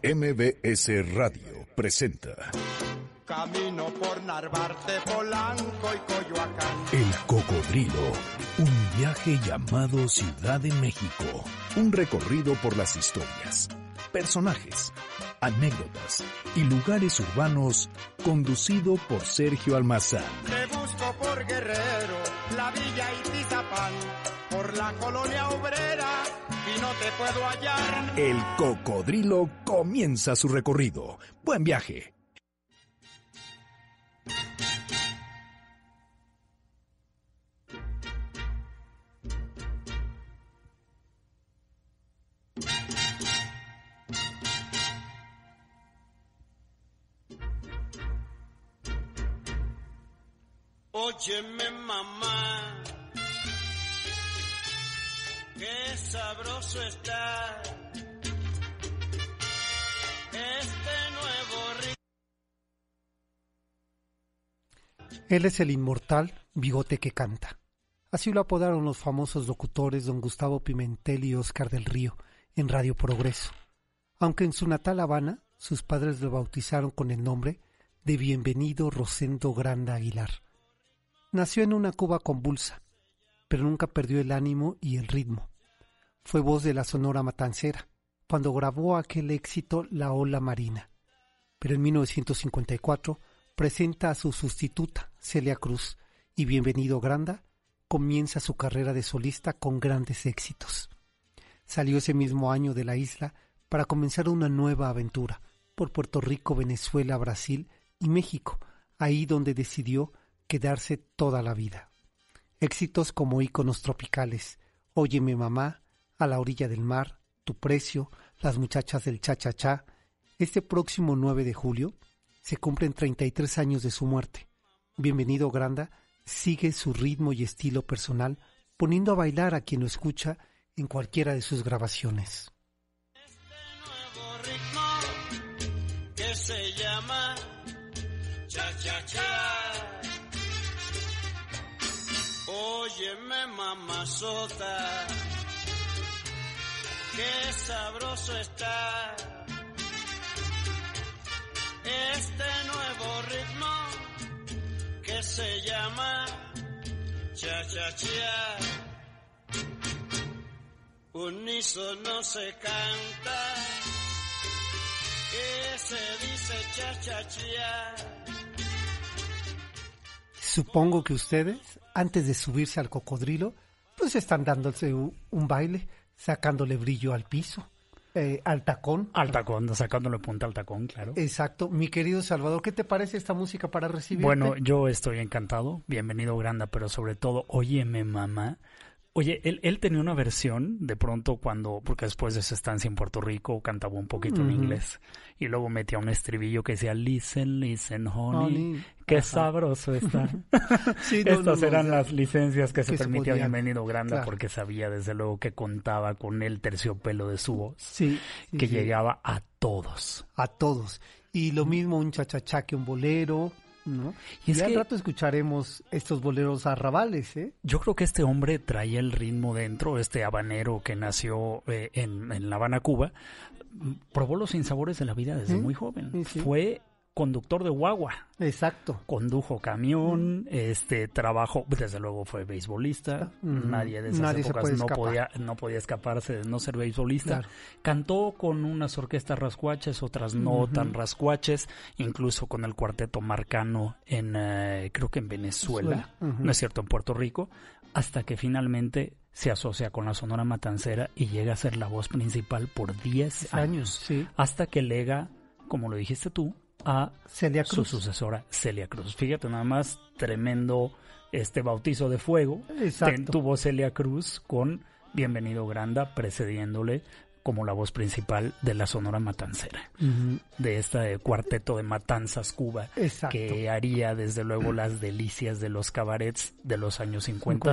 MBS Radio presenta Camino por Narvarte, Polanco y Coyoacán. El Cocodrilo, un viaje llamado Ciudad de México. Un recorrido por las historias, personajes, anécdotas y lugares urbanos conducido por Sergio Almazán. Te busco por Guerrero, la Villa y Tizapán, por la colonia obrera y no te puedo hallar. El Cocodrilo comienza su recorrido. Buen viaje. Óyeme mamá, qué sabroso está este nuevo ritmo. Él es el inmortal bigote que canta. Así lo apodaron los famosos locutores don Gustavo Pimentel y Oscar del Río en Radio Progreso, aunque en su natal Habana sus padres lo bautizaron con el nombre de Bienvenido Rosendo Granda Aguilar. Nació en una Cuba convulsa, pero nunca perdió el ánimo y el ritmo. Fue voz de la Sonora Matancera, cuando grabó aquel éxito La Ola Marina. Pero en 1954 presenta a su sustituta, Celia Cruz, y Bienvenido Granda comienza su carrera de solista con grandes éxitos. Salió ese mismo año de la isla para comenzar una nueva aventura por Puerto Rico, Venezuela, Brasil y México, ahí donde decidió quedarse toda la vida. Éxitos como íconos tropicales, Óyeme mamá, A la orilla del mar, Tu precio, Las muchachas del cha-cha-cha. Este próximo 9 de julio se cumplen 33 años de su muerte. Bienvenido Granda sigue su ritmo y estilo personal, poniendo a bailar a quien lo escucha en cualquiera de sus grabaciones. Este se llama cha-cha-cha. Óyeme mamazota, qué sabroso está este nuevo ritmo que se llama cha-cha-cha. Unísono se canta, que se dice cha-cha-cha. Supongo que ustedes, antes de subirse al cocodrilo, pues están dándose un baile, sacándole brillo al piso, eh, al tacón. Al tacón, sacándole punta al tacón, claro. Exacto. Mi querido Salvador, ¿qué te parece esta música para recibir? Bueno, yo estoy encantado. Bienvenido, Granda, pero sobre todo, óyeme, mamá. Oye, él, él tenía una versión de pronto cuando, porque después de su estancia en Puerto Rico cantaba un poquito en inglés y luego metía un estribillo que decía Listen, listen, honey, Honey. qué Ajá. sabroso está. Sí, no, Estas no, no, eran las licencias que se que se permitía podían. Bienvenido Granda Claro. porque sabía desde luego que contaba con el terciopelo de su voz Sí, sí, que sí. llegaba a todos. a todos. Y lo mismo un chachachá que un bolero, ¿no? Y Y, es al que- rato escucharemos estos boleros arrabales, ¿eh? Yo creo que este hombre traía el ritmo dentro, este habanero que nació eh, en, en La Habana, Cuba, probó los sinsabores de la vida desde Sí, muy joven. sí, sí. Fue conductor de guagua, Exacto. condujo camión, este trabajó, desde luego fue beisbolista, nadie de esas Nadie épocas no podía, no podía escaparse de no ser beisbolista. Claro. Cantó con unas orquestas rascuaches, otras no tan rascuaches, incluso con el cuarteto marcano en, eh, creo que en Venezuela, no es cierto, en Puerto Rico, hasta que finalmente se asocia con la Sonora Matancera y llega a ser la voz principal por 10 años, sí. hasta que lega, como lo dijiste tú, a Celia su Cruz. sucesora Celia Cruz. Fíjate nada más, tremendo este bautizo de fuego. Exacto. Tuvo Celia Cruz con Bienvenido Granda precediéndole como la voz principal de la Sonora Matancera, de este cuarteto de Matanzas Cuba, Exacto. que haría desde luego las delicias de los cabarets de los años 50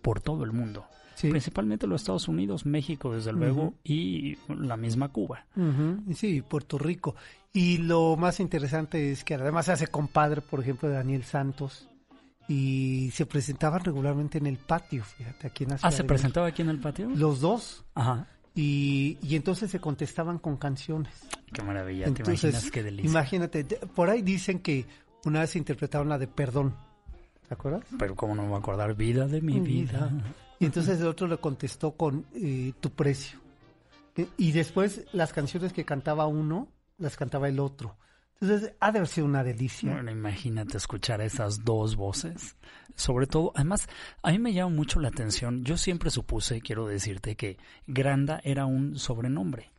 por todo el mundo. Sí. Principalmente los Estados Unidos, México desde luego Ujú. y la misma Cuba. Ujú, y Sí, Puerto Rico. Y lo más interesante es que además se hace compadre, por ejemplo, de Daniel Santos. Y se presentaban regularmente en el patio, fíjate, aquí en la Ah, Ciudad ¿se de presentaba aquí en el patio? Los dos. Ajá. Y, y entonces se contestaban con canciones. Qué maravilla, entonces, ¿te imaginas qué delicia? Imagínate, por ahí dicen que una vez interpretaron la de Perdón. ¿Te acuerdas? Pero cómo no me voy a acordar, vida de mi, vida. Y entonces el otro le contestó con eh, tu precio. Y después las canciones que cantaba uno, las cantaba el otro. Entonces, ha de haber sido una delicia. Bueno, imagínate escuchar esas dos voces. Sobre todo, además, a mí me llama mucho la atención. Yo siempre supuse, quiero decirte, que Granda era un sobrenombre.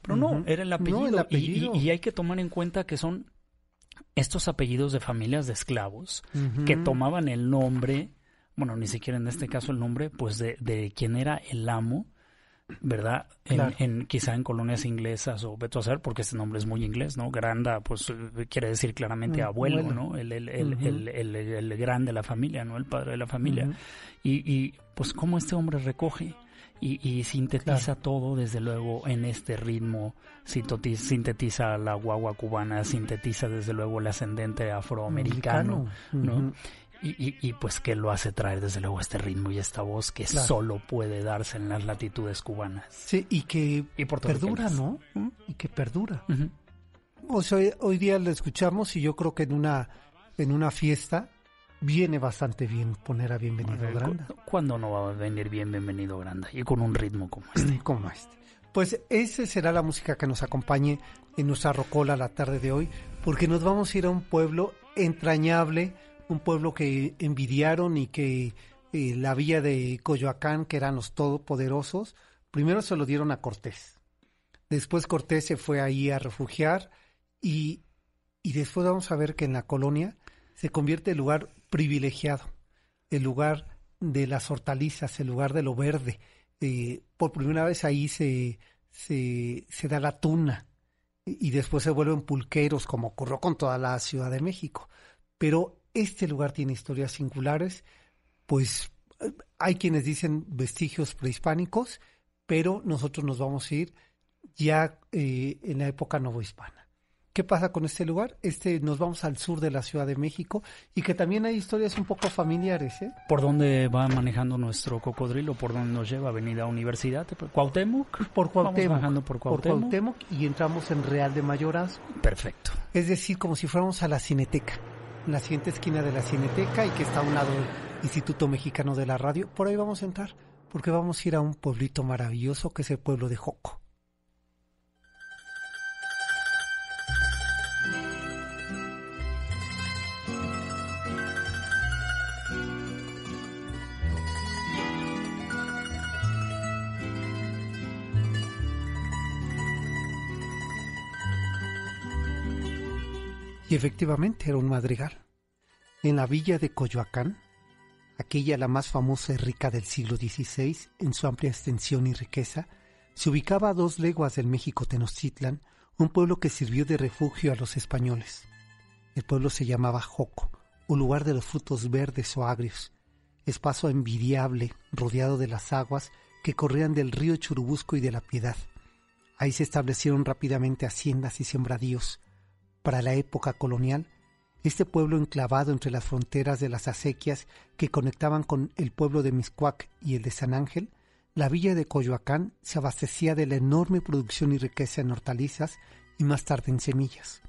Pero no, era el apellido. Y, hay que tomar en cuenta que son estos apellidos de familias de esclavos que tomaban el nombre, bueno, ni siquiera en este caso el nombre, pues de, de quien era el amo ¿verdad? En, quizá en colonias inglesas o saber, porque este nombre es muy inglés, ¿no? Granda, pues eh, quiere decir claramente mm, abuelo, ¿no? El, el, el, el, el, gran de la familia, ¿no? El padre de la familia. y, y, pues cómo este hombre recoge y, y sintetiza todo, desde luego, en este ritmo, sintetiza, sintetiza la guagua cubana, sintetiza desde luego el ascendente afroamericano, ¿no? Y, y, pues que lo hace traer desde luego este ritmo y esta voz que solo puede darse en las latitudes cubanas. Sí, y que perdura, ¿no? Y que perdura. O sea, hoy día lo escuchamos y yo creo que en una, en una fiesta viene bastante bien poner a Bienvenido Granda. ¿Cuándo no va a venir bien Bienvenido Granda? Y con un ritmo como este. como este. Pues esa será la música que nos acompañe en nuestra rocola la tarde de hoy, porque nos vamos a ir a un pueblo entrañable, un pueblo que envidiaron y que eh, la villa de Coyoacán, que eran los todopoderosos, primero se lo dieron a Cortés. Después Cortés se fue ahí a refugiar y, y después vamos a ver que en la colonia se convierte el lugar privilegiado, el lugar de las hortalizas, el lugar de lo verde. Eh, por primera vez ahí se, se, se da la tuna y después se vuelven pulqueros como ocurrió con toda la Ciudad de México. Pero este lugar tiene historias singulares, pues hay quienes dicen vestigios prehispánicos, pero nosotros nos vamos a ir ya eh, en la época novohispana. ¿Qué pasa con este lugar? Este nos vamos al sur de la Ciudad de México y que también hay historias un poco familiares. ¿eh? ¿Por dónde va manejando nuestro cocodrilo? ¿Por dónde nos lleva? ¿Avenida Universidad? ¿Cuauhtémoc? Por Cuauhtémoc. Vamos bajando por Cuauhtémoc. Por Cuauhtémoc y entramos en Real de Mayorazgo. Perfecto. Es decir, como si fuéramos a la Cineteca en la siguiente esquina de la Cineteca y que está a un lado del Instituto Mexicano de la Radio. Por ahí vamos a entrar, porque vamos a ir a un pueblito maravilloso que es el pueblo de Joco. Y efectivamente era un madrigal. En la villa de Coyoacán, aquella la más famosa y rica del siglo XVI en su amplia extensión y riqueza, se ubicaba a dos leguas del México Tenochtitlan, un pueblo que sirvió de refugio a los españoles. El pueblo se llamaba Joco, un lugar de los frutos verdes o agrios, espacio envidiable rodeado de las aguas que corrían del río Churubusco y de la Piedad. Ahí se establecieron rápidamente haciendas y sembradíos, para la época colonial, este pueblo enclavado entre las fronteras de las acequias que conectaban con el pueblo de Miscuac y el de San Ángel, la villa de Coyoacán se abastecía de la enorme producción y riqueza en hortalizas y más tarde en semillas.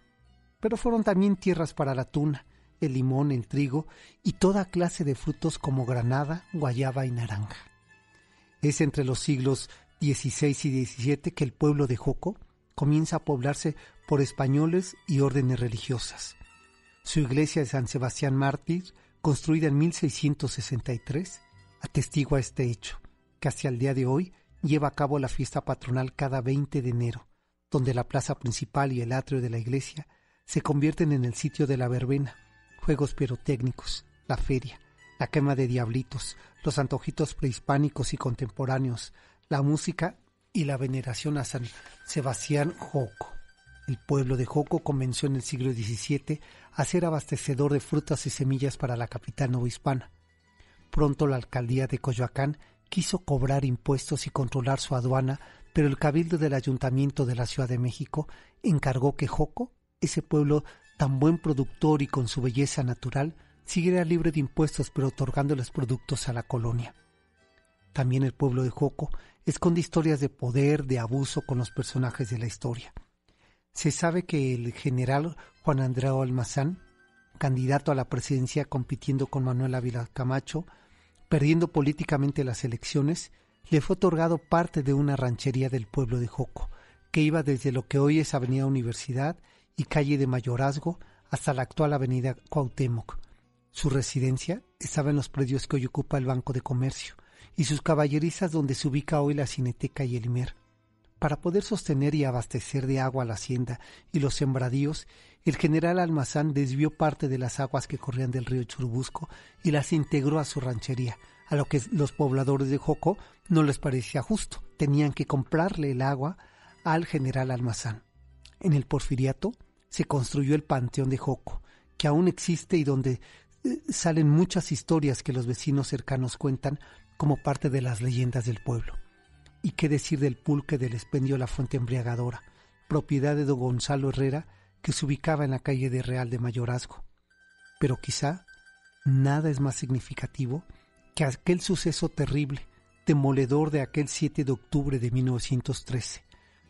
Pero fueron también tierras para la tuna, el limón, el trigo y toda clase de frutos como granada, guayaba y naranja. Es entre los siglos XVI y XVII que el pueblo de Joco comienza a poblarse por españoles y órdenes religiosas. Su iglesia de San Sebastián Mártir, construida en 1663, atestigua este hecho, que hasta el día de hoy lleva a cabo la fiesta patronal cada 20 de enero, donde la plaza principal y el atrio de la iglesia se convierten en el sitio de la verbena, juegos pirotécnicos, la feria, la quema de diablitos, los antojitos prehispánicos y contemporáneos, la música y la veneración a San Sebastián Joco. El pueblo de Joco comenzó en el siglo XVII a ser abastecedor de frutas y semillas para la capital novohispana. Pronto la alcaldía de Coyoacán quiso cobrar impuestos y controlar su aduana, pero el cabildo del ayuntamiento de la Ciudad de México encargó que Joco, ese pueblo tan buen productor y con su belleza natural, siguiera libre de impuestos pero otorgando los productos a la colonia. también el pueblo de Joco, esconde historias de poder, de abuso con los personajes de la historia. Se sabe que el general Juan Andreu Almazán, candidato a la presidencia compitiendo con Manuel Ávila Camacho, perdiendo políticamente las elecciones, le fue otorgado parte de una ranchería del pueblo de Joco, que iba desde lo que hoy es Avenida Universidad y calle de Mayorazgo hasta la actual Avenida Cuauhtémoc. Su residencia estaba en los predios que hoy ocupa el Banco de Comercio y sus caballerizas donde se ubica hoy la Cineteca y el Imer. Para poder sostener y abastecer de agua la hacienda y los sembradíos, el general Almazán desvió parte de las aguas que corrían del río Churubusco y las integró a su ranchería, a lo que los pobladores de Joco no les parecía justo. Tenían que comprarle el agua al general Almazán. En el Porfiriato se construyó el Panteón de Joco, que aún existe y donde eh, salen muchas historias que los vecinos cercanos cuentan como parte de las leyendas del pueblo. Y qué decir del pulque del expendio La Fuente Embriagadora, propiedad de don Gonzalo Herrera, que se ubicaba en la calle de Real de Mayorazgo. Pero quizá nada es más significativo que aquel suceso terrible, demoledor de aquel 7 de octubre de 1913,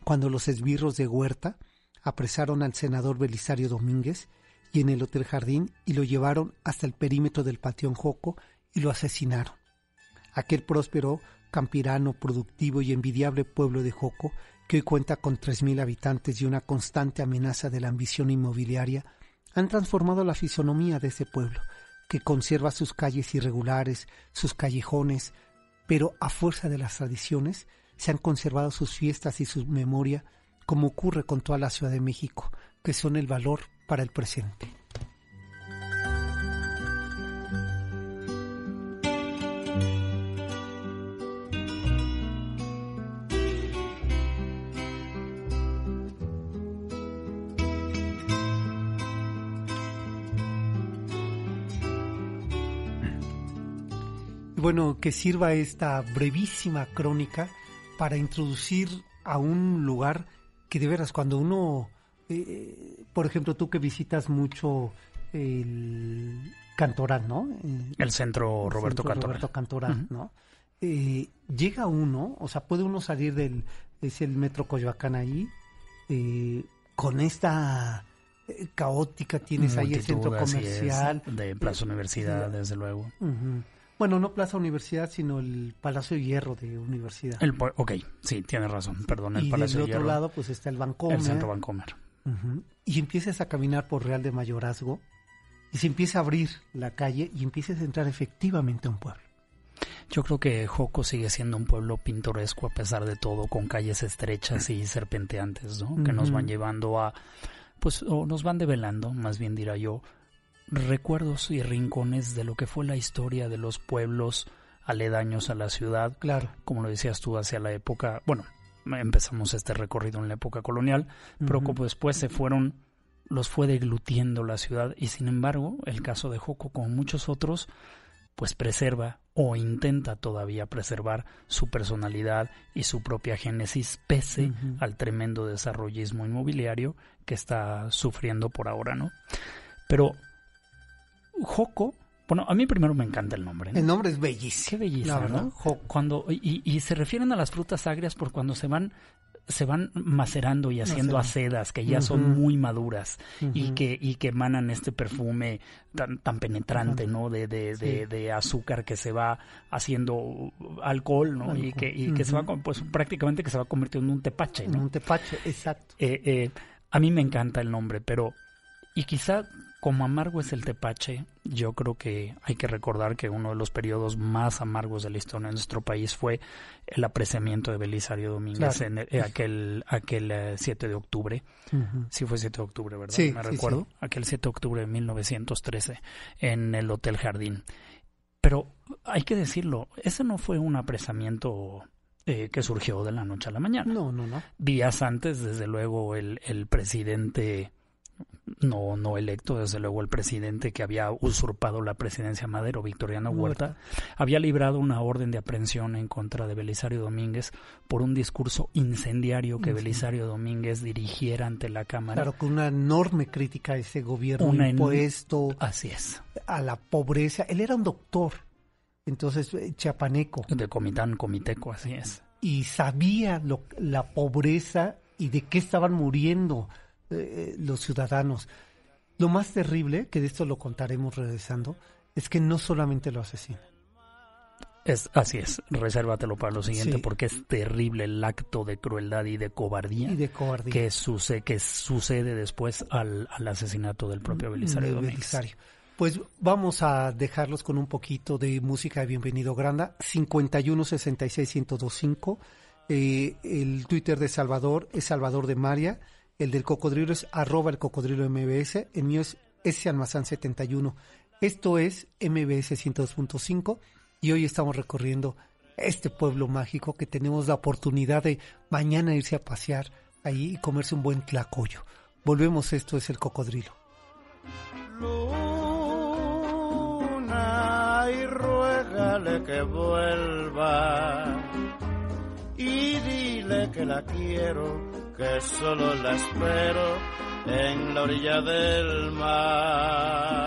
cuando los esbirros de Huerta apresaron al senador Belisario Domínguez y en el Hotel Jardín y lo llevaron hasta el perímetro del Panteón Joco y lo asesinaron. Aquel próspero, campirano, productivo y envidiable pueblo de Joco, que hoy cuenta con tres mil habitantes y una constante amenaza de la ambición inmobiliaria, han transformado la fisonomía de ese pueblo, que conserva sus calles irregulares, sus callejones, pero a fuerza de las tradiciones se han conservado sus fiestas y su memoria, como ocurre con toda la Ciudad de México, que son el valor para el presente. Bueno, que sirva esta brevísima crónica para introducir a un lugar que de veras cuando uno, eh, por ejemplo, tú que visitas mucho el Cantoral, ¿no? El, centro Roberto Cantoral. Roberto Cantoral, ¿no? Eh, llega uno, o sea, puede uno salir del, es el metro Coyoacán ahí, eh, con esta caótica, tienes ahí el centro comercial. de Plaza Universidad, desde luego. Bueno, no Plaza Universidad, sino el Palacio de Hierro de Universidad. El, ok, sí, tienes razón, perdón, el y Palacio de Hierro. otro lado, pues está el Bancomer. El Centro Bancomer. Y empiezas a caminar por Real de Mayorazgo y se empieza a abrir la calle y empiezas a entrar efectivamente a un pueblo. Yo creo que Joco sigue siendo un pueblo pintoresco a pesar de todo, con calles estrechas y serpenteantes, ¿no? Que nos van llevando a, pues, o nos van develando, más bien dirá yo, recuerdos y rincones de lo que fue la historia de los pueblos aledaños a la ciudad. Claro. Como lo decías tú, hacia la época, bueno, empezamos este recorrido en la época colonial, pero como después se fueron, los fue deglutiendo la ciudad y sin embargo, el caso de Joco, como muchos otros, pues preserva o intenta todavía preservar su personalidad y su propia génesis pese al tremendo desarrollismo inmobiliario que está sufriendo por ahora, ¿no? Pero Joco, bueno, a mí primero me encanta el nombre. El nombre es bellísimo. Qué bellísimo, ¿no? Cuando, y, se refieren a las frutas agrias por cuando se van se van macerando y haciendo acedas que ya son muy maduras y que y que emanan este perfume tan tan penetrante no de, de, de, azúcar que se va haciendo alcohol no y que y que se va pues prácticamente que se va convirtiendo en un tepache ¿no? un tepache exacto. Eh, eh, a mí me encanta el nombre pero y quizá como amargo es el tepache, yo creo que hay que recordar que uno de los periodos más amargos de la historia de nuestro país fue el apreciamiento de Belisario Domínguez en aquel, aquel 7 eh, de octubre. Sí fue 7 de octubre, ¿verdad? Sí, Me recuerdo. Aquel 7 de octubre de 1913 en el Hotel Jardín. Pero hay que decirlo, ese no fue un apresamiento eh, que surgió de la noche a la mañana. No, no, no. Días antes, desde luego, el, el presidente no, no electo, desde luego el presidente que había usurpado la presidencia Madero, Victoriano Huerta, había librado una orden de aprehensión en contra de Belisario Domínguez por un discurso incendiario que Belisario Domínguez dirigiera ante la Cámara. Claro, con una enorme crítica a ese gobierno impuesto. Así es. A la pobreza. Él era un doctor. entonces eh, chiapaneco. De Comitán, Comiteco, así es. Y sabía lo, la pobreza y de qué estaban muriendo eh, los ciudadanos. Lo más terrible, que de esto lo contaremos regresando, es que no solamente lo asesinan. Es, así es, resérvatelo para lo siguiente porque es terrible el acto de crueldad y de cobardía, y de cobardía. Que, sucede, que sucede después al, al asesinato del propio Belisario, Belisario. Pues vamos a dejarlos con un poquito de música de Bienvenido Granda, 51 66 1025. Eh, el Twitter de Salvador es Salvador de María, el del cocodrilo es arroba el cocodrilo MBS, el mío es S Almazán 71. Esto es MBS 102.5 y hoy estamos recorriendo este pueblo mágico que tenemos la oportunidad de mañana irse a pasear ahí y comerse un buen tlacoyo. Volvemos, esto es el cocodrilo. que vuelva y dile que la quiero, que solo la espero en la orilla del mar.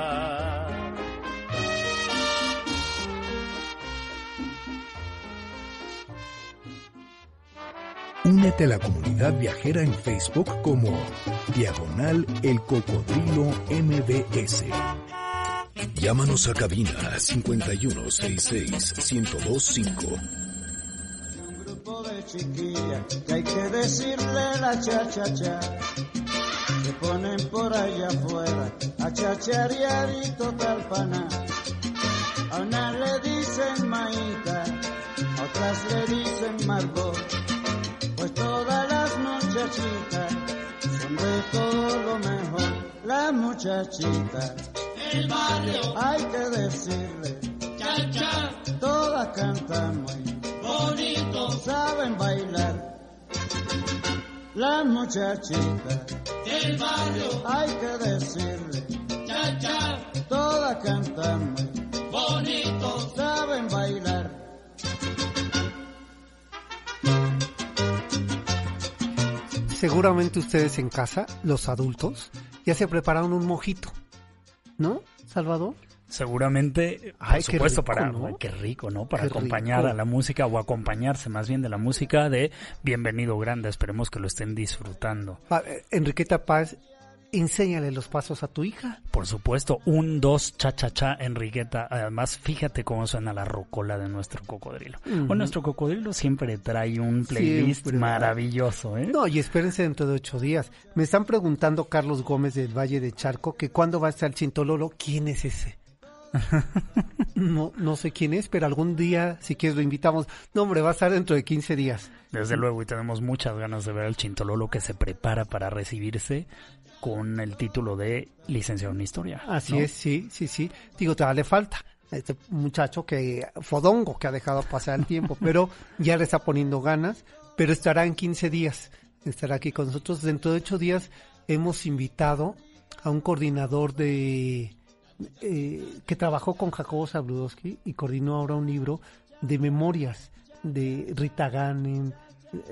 Únete a la comunidad viajera en Facebook como Diagonal El Cocodrilo MBS. Llámanos a cabina 5166 1025 chiquilla, que hay que decirle la cha cha cha. Se ponen por allá afuera a chacharear y total pana. A una le dicen maíta, a otras le dicen marbot. Pues todas las muchachitas son de todo lo mejor. Las muchachitas del barrio hay que decirle cha cha. Todas cantan muy bien bonito, saben bailar. Las muchachitas del barrio. Hay que decirle, cha cha, todas cantan muy bonito, saben bailar. Seguramente ustedes en casa, los adultos, ya se prepararon un mojito. ¿no, Salvador? Seguramente, por supuesto, para qué rico, ¿no? Para acompañar a la música o acompañarse más bien de la música de Bienvenido Grande. Esperemos que lo estén disfrutando. Eh, Enriqueta Paz, enséñale los pasos a tu hija. Por supuesto, un, dos, cha, cha, cha, Enriqueta. Además, fíjate cómo suena la rocola de nuestro cocodrilo. O nuestro cocodrilo siempre trae un playlist maravilloso, ¿eh? No, y espérense dentro de ocho días. Me están preguntando Carlos Gómez del Valle de Charco que cuándo va a estar el Chintololo. ¿Quién es ese? no, no sé quién es, pero algún día, si quieres, lo invitamos. No, hombre, va a estar dentro de 15 días. Desde luego, y tenemos muchas ganas de ver al Chintololo que se prepara para recibirse con el título de licenciado en historia. Así es, sí, sí, sí. Digo, te le falta. Este muchacho que, fodongo, que ha dejado pasar el tiempo, pero ya le está poniendo ganas, pero estará en 15 días. Estará aquí con nosotros. Dentro de ocho días hemos invitado a un coordinador de eh, que trabajó con Jacobo Zabludowski y coordinó ahora un libro de memorias de Rita Ganem,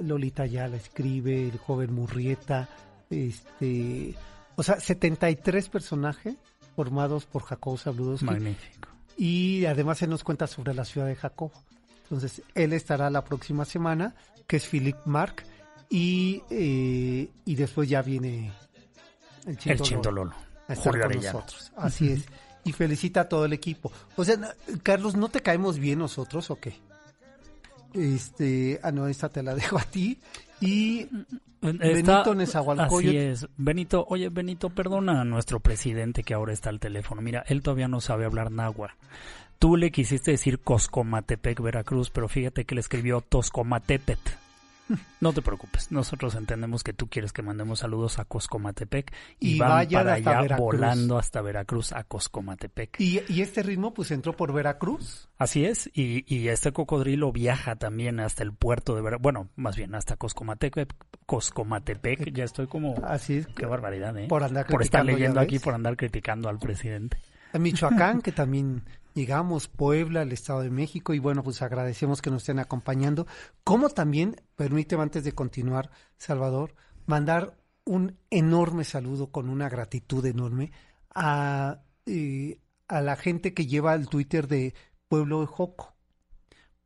Lolita Yala escribe, el joven Murrieta, este, o sea, 73 personajes formados por Jacobo Zabludowski. Magnífico. Y además se nos cuenta sobre la ciudad de Jacobo. Entonces, él estará la próxima semana, que es Philip Mark, y, eh, y después ya viene el Chintololo. A estar con nosotros. Así es. Y felicita a todo el equipo. O sea, Carlos, ¿no te caemos bien nosotros o qué? Este, ah, no, esta te la dejo a ti. Y Benito Nezahualcóyotl. Así es. Benito, oye, Benito, perdona a nuestro presidente que ahora está al teléfono. Mira, él todavía no sabe hablar náhuatl. Tú le quisiste decir Coscomatepec, Veracruz, pero fíjate que le escribió Toscomatepet. No te preocupes, nosotros entendemos que tú quieres que mandemos saludos a Coscomatepec y, y van para allá volando hasta Veracruz a Coscomatepec. ¿Y, ¿Y, este ritmo pues entró por Veracruz? Así es, y, y este cocodrilo viaja también hasta el puerto de Veracruz, bueno, más bien hasta Coscomatepec, Coscomatepec, ya estoy como... Así es. Qué barbaridad, ¿eh? Por, andar por estar leyendo aquí, por andar criticando al presidente. A Michoacán, que también llegamos, Puebla, el Estado de México, y bueno, pues agradecemos que nos estén acompañando. Como también, permíteme antes de continuar, Salvador, mandar un enorme saludo con una gratitud enorme a, eh, a la gente que lleva el Twitter de pueblo de Joco,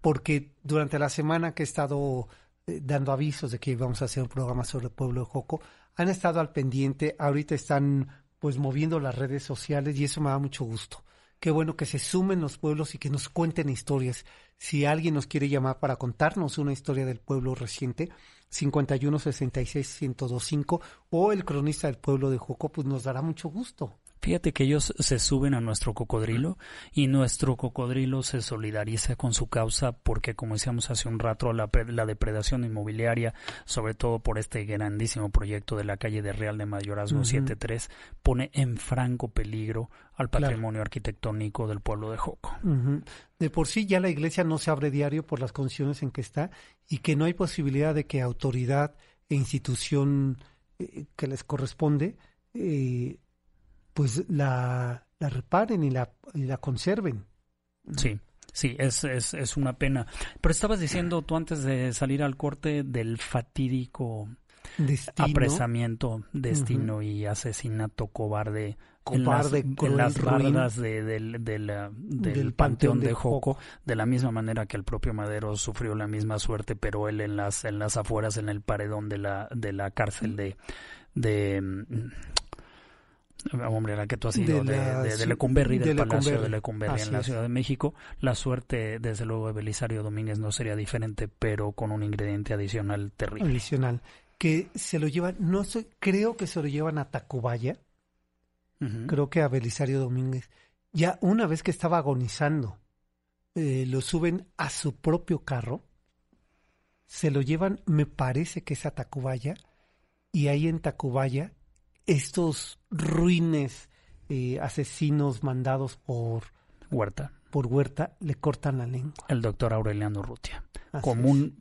porque durante la semana que he estado eh, dando avisos de que íbamos a hacer un programa sobre pueblo de Joco, han estado al pendiente, ahorita están pues moviendo las redes sociales y eso me da mucho gusto. Qué bueno que se sumen los pueblos y que nos cuenten historias. Si alguien nos quiere llamar para contarnos una historia del pueblo reciente, 51 66 1025 o el cronista del pueblo de Joco, pues nos dará mucho gusto. Fíjate que ellos se suben a nuestro cocodrilo y nuestro cocodrilo se solidariza con su causa porque, como decíamos hace un rato, la, la, depredación inmobiliaria, sobre todo por este grandísimo proyecto de la calle de Real de Mayorazgo uh 73, pone en franco peligro al patrimonio claro. arquitectónico del pueblo de Joco. Uh -huh. De por sí ya la iglesia no se abre diario por las condiciones en que está y que no hay posibilidad de que autoridad e institución eh, que les corresponde eh, pues la, la reparen y la, y la conserven. Sí. Sí, es, es, es una pena. Pero estabas diciendo tú antes de salir al corte del fatídico Destino. apresamiento, destino uh -huh. y asesinato cobarde, cobarde en las, en las bardas de, de, de la, del, del, Panteón de Joco, de la misma manera que el propio Madero sufrió la misma suerte, pero él en las, en las afueras, en el paredón de la, de la cárcel de, de hombre, la que tú has ido, de, de, de, de Lecumberri, del de Palacio Lecumberri. de Lecumberri en la es. Ciudad de México. La suerte, desde luego, de Belisario Domínguez no sería diferente, pero con un ingrediente adicional terrible. Adicional. Que se lo llevan, no sé, creo que se lo llevan a Tacubaya. Uh -huh. Creo que a Belisario Domínguez. Ya una vez que estaba agonizando, eh, lo suben a su propio carro. Se lo llevan, me parece que es a Tacubaya. Y ahí en Tacubaya estos ruines eh, asesinos mandados por Huerta. Por Huerta le cortan la lengua. El doctor Aureliano Rutia. Así como es. un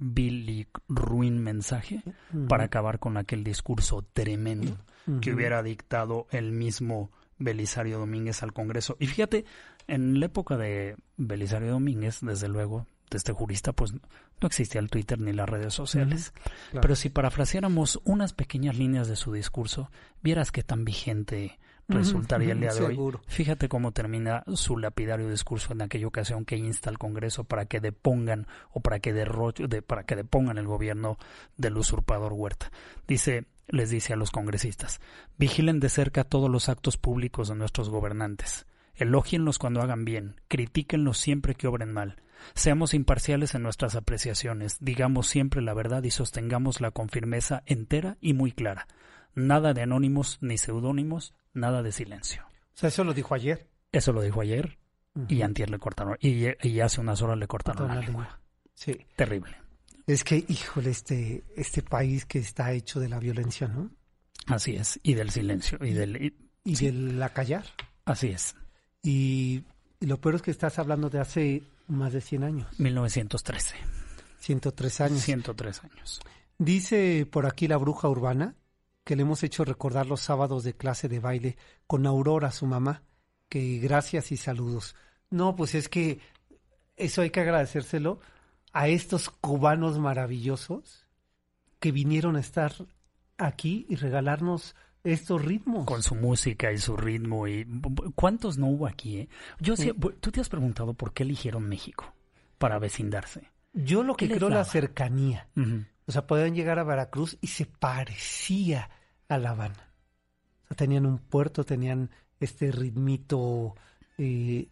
ruin mensaje uh -huh. para acabar con aquel discurso tremendo uh -huh. que hubiera dictado el mismo Belisario Domínguez al Congreso. Y fíjate, en la época de Belisario Domínguez, desde luego, de este jurista, pues no existía el Twitter ni las redes sociales. Uh -huh. claro. Pero si parafraseáramos unas pequeñas líneas de su discurso, vieras qué tan vigente resultaría uh -huh. el día de Seguro. hoy. Fíjate cómo termina su lapidario discurso en aquella ocasión que insta al Congreso para que depongan o para que derroche, de, para que depongan el gobierno del usurpador Huerta. Dice, les dice a los congresistas, vigilen de cerca todos los actos públicos de nuestros gobernantes. Elógienlos cuando hagan bien, critíquenlos siempre que obren mal. Seamos imparciales en nuestras apreciaciones, digamos siempre la verdad y sostengámosla con firmeza entera y muy clara. Nada de anónimos ni seudónimos, nada de silencio. O sea, eso lo dijo ayer. Eso lo dijo ayer uh -huh. y antier le cortaron, y, y, hace unas horas le cortaron la, la lengua. lengua. Sí. Terrible. Es que, híjole, este, este país que está hecho de la violencia, ¿no? Así es, y del silencio, y del... Y, y sí. del acallar. Así es. Y, y lo peor es que estás hablando de hace más de 100 años. 1913. 103 años. 103 años. Dice por aquí la bruja urbana que le hemos hecho recordar los sábados de clase de baile con Aurora, su mamá, que gracias y saludos. No, pues es que eso hay que agradecérselo a estos cubanos maravillosos que vinieron a estar aquí y regalarnos estos ritmos. Con su música y su ritmo. y ¿Cuántos no hubo aquí? Eh? Yo sí, ¿Tú te has preguntado por qué eligieron México para vecindarse? Yo lo que creo la cercanía. Uh -huh. O sea, podían llegar a Veracruz y se parecía a La Habana. O sea, tenían un puerto, tenían este ritmito eh,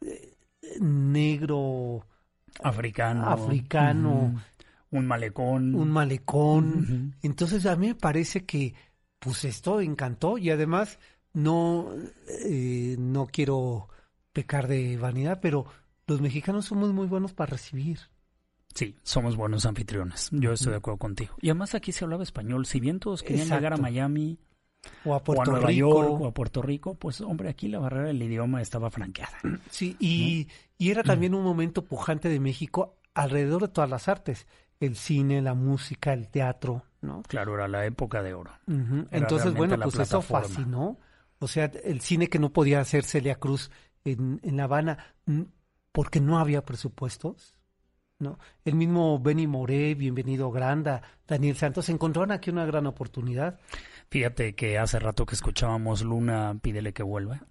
eh, negro. Africano. Africano. Uh -huh. Un malecón. Un malecón. Uh -huh. Entonces a mí me parece que pues esto encantó y además no, eh, no quiero pecar de vanidad, pero los mexicanos somos muy buenos para recibir. Sí, somos buenos anfitriones. Yo estoy de acuerdo contigo. Y además aquí se hablaba español. Si bien todos querían Exacto. llegar a Miami o a Puerto o a Nueva Rico York o a Puerto Rico, pues hombre, aquí la barrera del idioma estaba franqueada. Sí, y, ¿no? y era también un momento pujante de México alrededor de todas las artes. El cine, la música, el teatro, ¿no? Claro, era la época de oro. Uh -huh. Entonces, bueno, pues eso fascinó. O sea, el cine que no podía hacer Celia Cruz en, en La Habana porque no había presupuestos. ¿no? El mismo Benny Moré, Bienvenido Granda, Daniel Santos encontraron aquí una gran oportunidad. Fíjate que hace rato que escuchábamos Luna, pídele que vuelva.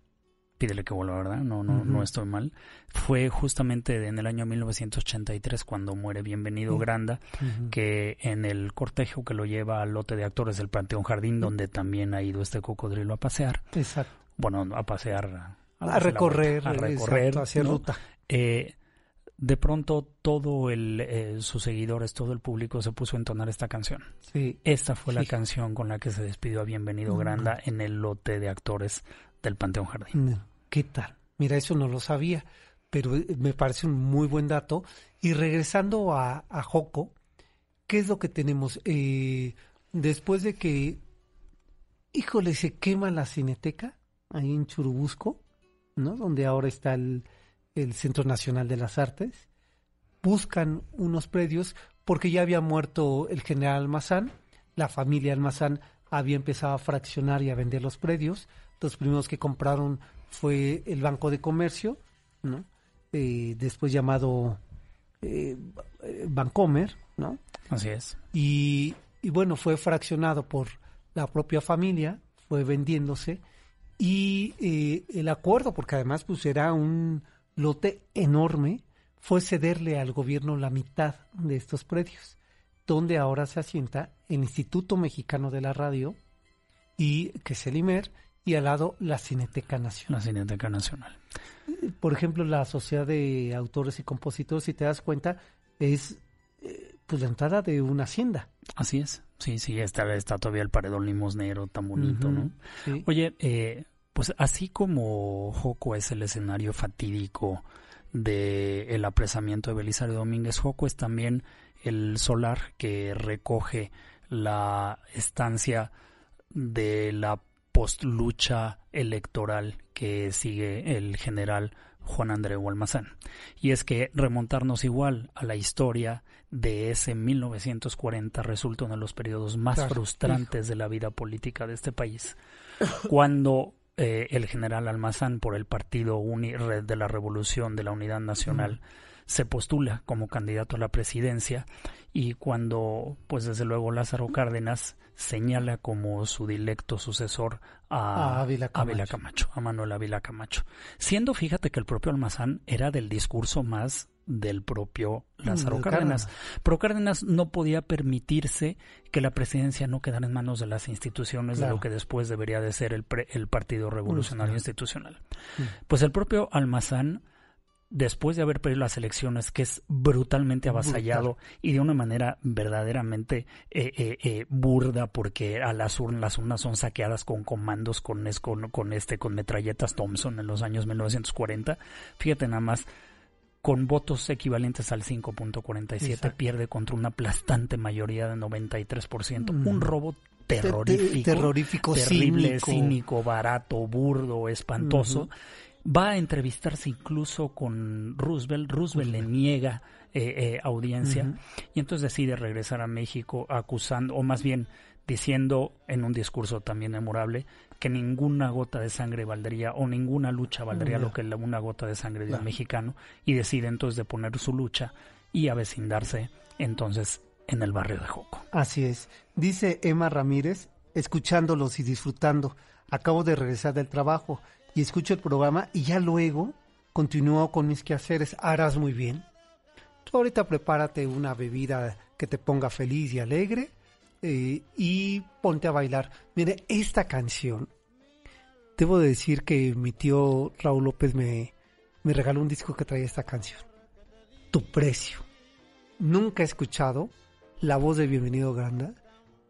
Pídele que vuelva, ¿verdad? No, no, no estoy mal. Fue justamente en el año 1983 cuando muere Bienvenido Granda, que en el cortejo que lo lleva al lote de actores del Panteón Jardín, donde también ha ido este cocodrilo a pasear. Exacto. Bueno, a pasear. A, recorrer, a recorrer, hacia ruta. Eh, de pronto todo el, eh, sus seguidores, todo el público se puso a entonar esta canción. Sí. Esta fue la canción con la que se despidió a Bienvenido Granda en el lote de actores del Panteón Jardín. ¿Qué tal? Mira, eso no lo sabía, pero eh, me parece un muy buen dato. Y regresando a, a Joco, ¿qué es lo que tenemos? Eh, después de que, híjole, se quema la cineteca ahí en Churubusco, ¿no? Donde ahora está el el Centro Nacional de las Artes, buscan unos predios porque ya había muerto el general Almazán, la familia Almazán había empezado a fraccionar y a vender los predios, los primeros que compraron fue el Banco de Comercio, ¿no? Eh, después llamado eh, Bancomer, ¿no? Así es. Y, y bueno, fue fraccionado por la propia familia, fue vendiéndose y eh, el acuerdo, porque además pues era un, lote enorme fue cederle al gobierno la mitad de estos predios, donde ahora se asienta el Instituto Mexicano de la Radio y que es el IMER y al lado la Cineteca Nacional. La Cineteca Nacional. Por ejemplo, la Sociedad de Autores y Compositores, si te das cuenta, es eh, pues la entrada de una hacienda. Así es. Sí, sí, está, está todavía el paredón limosnero tan bonito, ¿no? Oye, eh, pues así como Joco es el escenario fatídico del el apresamiento de Belisario Domínguez, Joco es también el solar que recoge la estancia de la postlucha electoral que sigue el general Juan Andreu Almazán. Y es que remontarnos igual a la historia de ese 1940 resulta uno de los periodos más frustrantes de la vida política de este país, cuando eh, el general Almazán por el Partido Uni de la Revolución de la Unidad Nacional se postula como candidato a la presidencia y cuando, pues desde luego Lázaro Cárdenas señala como su directo sucesor a, Ávila Camacho, a Manuel Ávila Camacho. Siendo, fíjate que el propio Almazán era del discurso más del propio Lázaro Cárdenas. Pero Cárdenas no podía permitirse que la presidencia no quedara en manos de las instituciones de lo que después debería de ser el, el Partido Revolucionario Institucional. Pues el propio Almazán después de haber perdido las elecciones, que es brutalmente avasallado y de una manera verdaderamente eh, eh, eh, burda, porque a las urnas, las urnas son saqueadas con comandos, con, con, con, este, con metralletas Thompson en los años 1940. Fíjate nada más, con votos equivalentes al 5.47 pierde contra una aplastante mayoría de 93%. Un mm. robo terrorífico, terrorífico terrible, cínico. barato, burdo, espantoso. Va a entrevistarse incluso con Roosevelt. Roosevelt le niega eh, eh, audiencia y entonces decide regresar a México acusando, o más bien diciendo en un discurso también memorable que ninguna gota de sangre valdría o ninguna lucha valdría lo que una gota de sangre de un mexicano y decide entonces de poner su lucha y avecindarse entonces en el barrio de Joco. Así es. Dice Emma Ramírez, escuchándolos y disfrutando. Acabo de regresar del trabajo y escucho el programa y ya luego continúo con mis quehaceres. Harás muy bien. Tú ahorita prepárate una bebida que te ponga feliz y alegre eh, y ponte a bailar. Mire, esta canción, debo decir que mi tío Raúl López me, me regaló un disco que traía esta canción. Tu precio. Nunca he escuchado la voz de Bienvenido Granda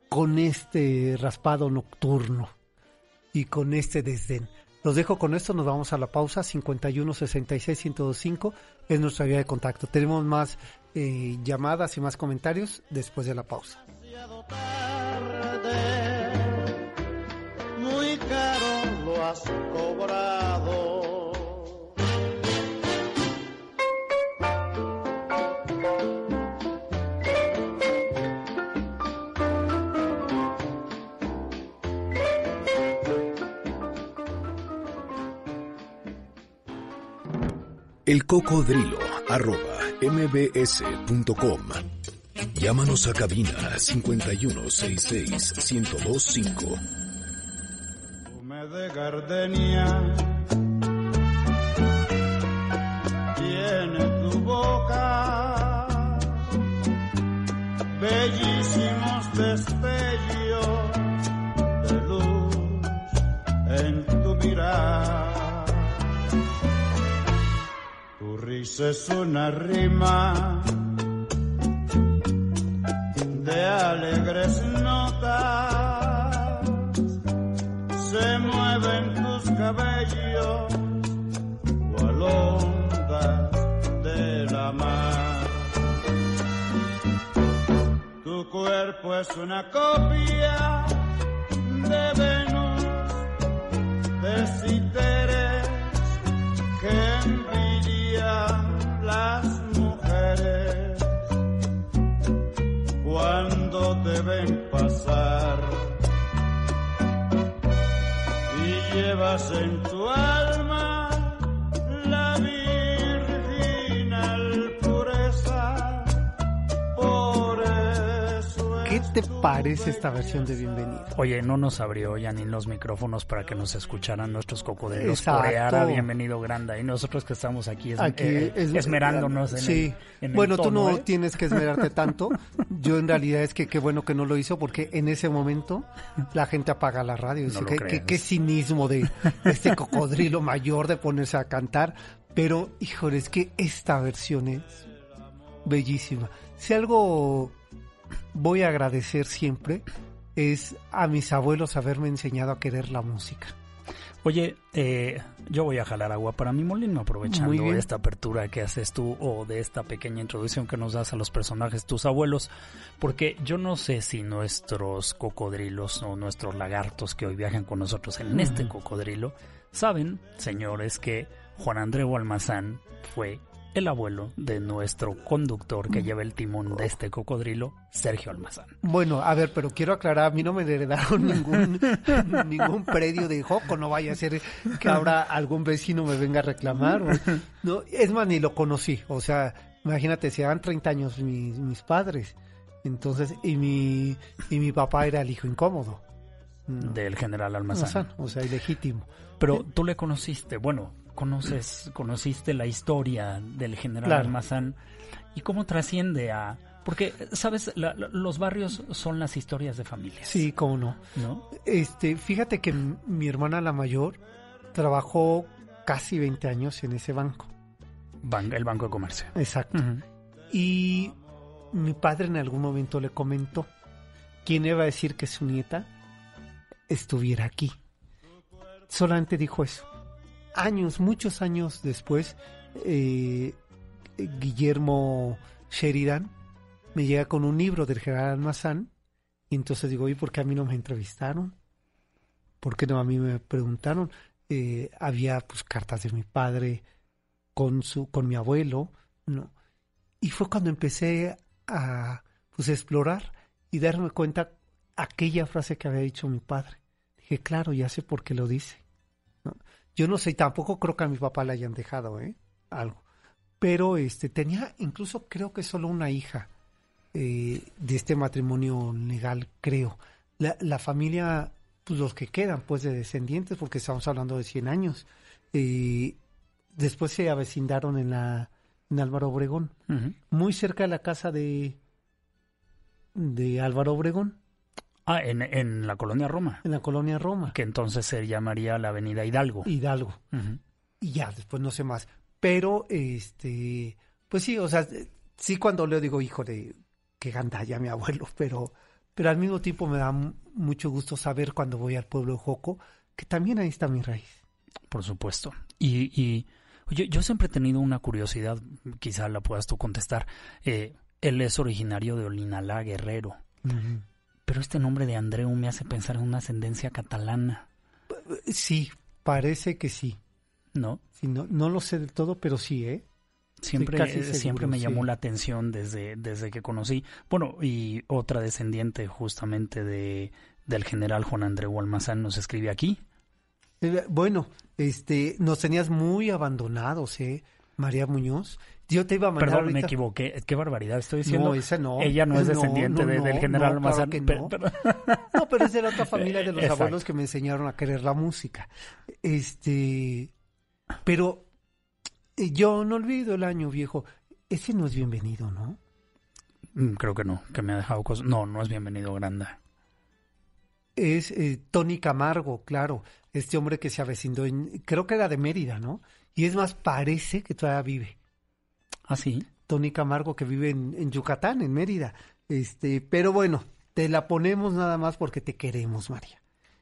con este raspado nocturno y con este desdén. Los dejo con esto, nos vamos a la pausa. 51 66 1025 es nuestra vía de contacto. Tenemos más eh, llamadas y más comentarios después de la pausa. El cocodrilo arroba. Llámanos a cabina 5166-1025. Fume de gardenia Es una rima de alegres notas. Se mueven tus cabellos cual ondas de la mar. Tu cuerpo es una copia de Venus, de Citeres, que las mujeres cuando te ven pasar. Y llevas en tu alma te parece esta versión de Bienvenido? Oye, no nos abrió ya ni los micrófonos para que nos escucharan nuestros cocodrilos Exacto. corear a Bienvenido Granda. Y nosotros que estamos aquí, es- Aquí eh, es- esmerándonos en sí. el, en el bueno, tú no ¿eh? tienes que esmerarte tanto. Yo en realidad es que qué bueno que no lo hizo porque en ese momento la gente apaga la radio. Dice, No lo qué, creas. qué- qué cinismo de este cocodrilo mayor de ponerse a cantar. Pero, híjole, es que esta versión es bellísima. Si algo voy a agradecer siempre es a mis abuelos haberme enseñado a querer la música. Oye, eh, yo voy a jalar agua para mi molino aprovechando esta apertura que haces tú o de esta pequeña introducción que nos das a los personajes, tus abuelos, porque yo no sé si nuestros cocodrilos o nuestros lagartos que hoy viajan con nosotros en este cocodrilo saben, señores, que Juan Andreu Almazán fue el abuelo de nuestro conductor que lleva el timón de este cocodrilo, Sergio Almazán. Bueno, a ver, pero quiero aclarar, a mí no me heredaron ningún, ningún predio de Joco, no vaya a ser que ahora algún vecino me venga a reclamar. o- no, es más, ni lo conocí, o sea, imagínate, si eran 30 años mis, mis padres, entonces, y mi, y mi papá era el hijo incómodo. No, Del general Almazán. Almazán, o sea, ilegítimo. Pero tú le conociste, bueno, conoces, conociste la historia del general Claro. Almazán y cómo trasciende a... Porque, ¿sabes? La- los barrios son las historias de familias. Sí, cómo no. ¿No? Este, fíjate que mi hermana la mayor trabajó casi 20 años en ese banco. Ban- el Banco de Comercio. Exacto. Y mi padre en algún momento le comentó quién iba a decir que su nieta estuviera aquí. Solamente dijo eso. Años, muchos años después, eh, Guillermo Sheridan me llega con un libro del general Almazán y entonces digo, ¿y por qué a mí no me entrevistaron? ¿Por qué no a mí me preguntaron? Eh, había pues cartas de mi padre con su, con mi abuelo, ¿no? Y fue cuando empecé a pues, explorar y darme cuenta aquella frase que había dicho mi padre. Dije, claro, ya sé por qué lo dice. Yo no sé, tampoco creo que a mi papá le hayan dejado, ¿eh? Algo. Pero este tenía incluso creo que solo una hija eh, de este matrimonio legal, creo. La, la familia, pues los que quedan, pues de descendientes, porque estamos hablando de 100 años. eh, después se avecindaron en la en Álvaro Obregón, muy cerca de la casa de de Álvaro Obregón, Ah, en, en la colonia Roma, en la colonia Roma, que entonces se llamaría la Avenida Hidalgo. Hidalgo. Y ya, después no sé más. Pero, este, pues sí, o sea, sí cuando leo digo, híjole, qué gandalla mi abuelo, pero, pero al mismo tiempo me da mucho gusto saber cuando voy al pueblo de Joco que también ahí está mi raíz. Por supuesto. Y, y oye, yo siempre he tenido una curiosidad, quizá la puedas tú contestar. Eh, él es originario de Olinalá, Guerrero. Pero este nombre de Andreu me hace pensar en una ascendencia catalana, Sí, parece que sí. ¿no? Sí, no, no lo sé del todo, pero sí, ¿eh? Siempre, seguro, siempre me sí. llamó la atención desde, desde que conocí. Bueno, y otra descendiente justamente de, del general Juan Andreu Almazán nos escribe aquí. Eh, Bueno, este, nos tenías muy abandonados, ¿eh? María Muñoz. Yo te iba a mandar Perdón, me equivoqué. Qué barbaridad estoy diciendo. No, esa no. Ella no es descendiente no, de- del general no, claro que no. pero- No, pero es de la otra familia de los Exacto. abuelos que me enseñaron a querer la música. Este, pero eh, yo no olvido el año viejo. Ese no es bienvenido, ¿no? Mm, Creo que no, que me ha dejado cosas. No, no es bienvenido, Granda. es eh, Tony Camargo, claro, este hombre que se avecinó en, creo que era de Mérida, ¿no? Y es más, parece que todavía vive. ¿Ah, sí? Tony Camargo que vive en, en Yucatán, en Mérida. Este, pero bueno, te la ponemos nada más porque te queremos, María.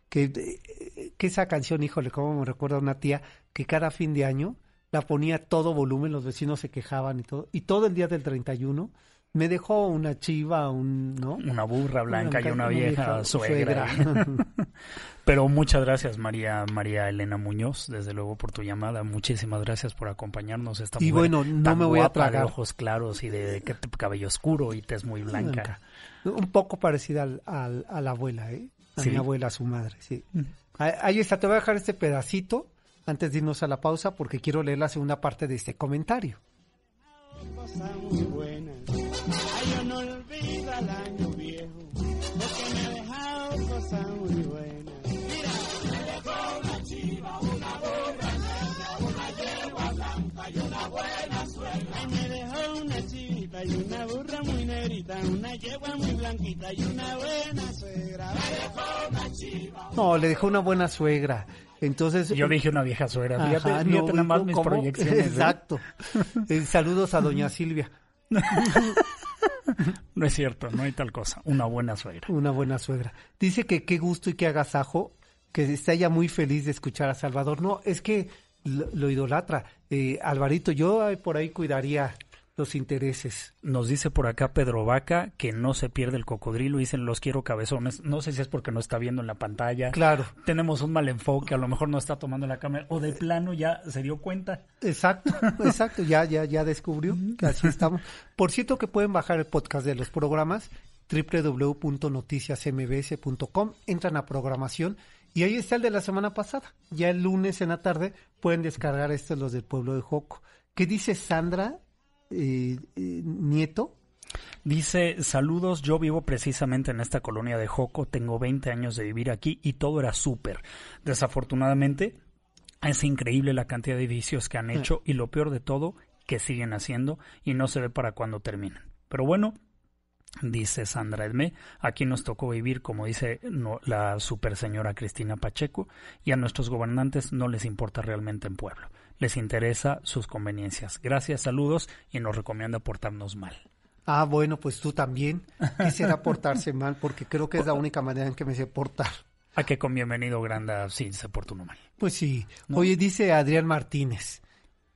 Que, eh, que esa canción, híjole, como me recuerda una tía que cada fin de año la ponía todo volumen, los vecinos se quejaban y todo, y todo el día del 31 me dejó una chiva, un, ¿no? Una burra blanca y Una una vieja vieja suegra. suegra. Pero muchas gracias, María María Elena Muñoz, desde luego por tu llamada. Muchísimas gracias por acompañarnos. Esta Y mujer bueno, no tan me voy a tragar. de ojos claros y de, que- cabello oscuro y tez muy blanca. Un poco parecida al, al- a la abuela, ¿eh? A Sí. mi abuela, a su madre, sí. Ahí ahí está, te voy a dejar este pedacito antes de irnos a la pausa porque quiero leer la segunda parte de este comentario. Cosa muy buena. Ay, yo no olvido al año viejo, porque me ha dejado cosas muy buenas. Mira, me dejó una chiva, una burra, una yegua blanca y una buena suegra. Ay, me dejó una chivita y una burra muy negrita, una yegua muy blanquita y una buena suegra. Me dejó una chiva. No, le dejó una buena suegra. Entonces. Yo dije una vieja suegra. Fíjate, Ajá, fíjate no, nada más mis ¿cómo? proyecciones. ¿eh? Exacto. Eh, saludos a doña Silvia, No es cierto, no hay tal cosa. Una buena suegra. una buena suegra. Dice que qué gusto y qué agasajo, que está ella muy feliz de escuchar a Salvador. No, es que lo, idolatra. Eh, Alvarito, yo por ahí cuidaría los intereses. Nos dice por acá Pedro Vaca que no se pierde el cocodrilo. Dicen los quiero cabezones. No sé si es porque no está viendo en la pantalla. Claro. Tenemos un mal enfoque, a lo mejor no está tomando la cámara. O de plano ya se dio cuenta. Exacto, exacto, ya, ya, ya descubrió que así estamos. Por cierto que pueden bajar el podcast de los programas www.noticiasmbs.com, entran a programación y ahí está el de la semana pasada. Ya el lunes en la tarde pueden descargar estos los del pueblo de Joco. ¿Qué dice Sandra eh, eh, Nieto? Dice, saludos, yo vivo precisamente en esta colonia de Joco, tengo 20 años de vivir aquí y todo era súper. Desafortunadamente, es increíble la cantidad de edificios que han hecho y lo peor de todo, que siguen haciendo y no se ve para cuándo terminan. Pero bueno, dice Sandra Edme, aquí nos tocó vivir, como dice no- la super señora Cristina Pacheco, y a nuestros gobernantes no les importa realmente en pueblo, les interesa sus conveniencias. Gracias, saludos y nos recomienda portarnos mal. Ah, bueno, pues tú también quisiera portarse mal porque creo que es la única manera en que me sé portar. A que con bienvenido Granda sí se portó uno mal. Pues sí. Oye, dice Adrián Martínez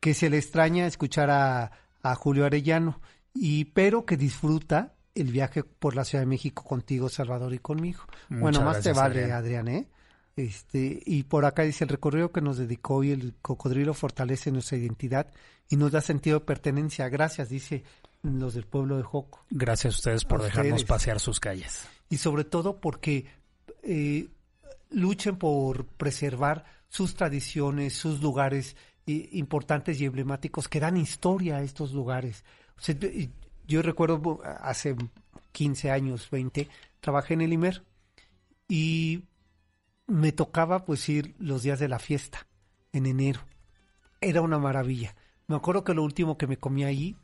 que se le extraña escuchar a, a Julio Arellano, y pero que disfruta el viaje por la Ciudad de México contigo, Salvador, y conmigo. Muchas bueno, más te vale, Adrián. Adrián, ¿eh? Este, y por acá dice el recorrido que nos dedicó hoy el cocodrilo fortalece nuestra identidad y nos da sentido de pertenencia. Gracias, dice los del pueblo de Joco. Gracias a ustedes por A dejarnos ustedes. pasear sus calles. y sobre todo porque eh, luchen por preservar sus tradiciones, sus lugares eh, importantes y emblemáticos que dan historia a estos lugares. O sea, yo- recuerdo hace 15 años, 20, trabajé en el IMER y me tocaba pues ir los días de la fiesta, en enero. Era una maravilla. Me acuerdo que lo último que me comí ahí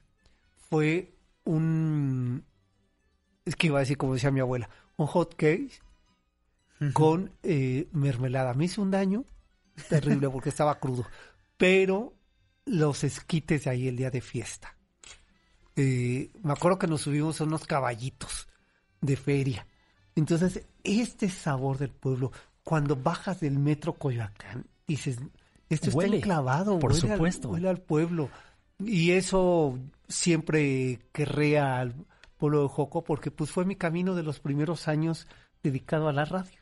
fue un... Es que iba a decir como decía mi abuela, un hot cake con eh, mermelada. Me hizo un daño terrible porque estaba crudo. Pero los esquites de ahí el día de fiesta. Eh, me acuerdo que nos subimos a unos caballitos de feria. Entonces, este sabor del pueblo, cuando bajas del metro Coyoacán, dices, esto está Huele, enclavado, por huele al- supuesto. huele al pueblo. Y eso siempre querría al pueblo de Joco porque pues fue mi camino de los primeros años dedicado a la radio.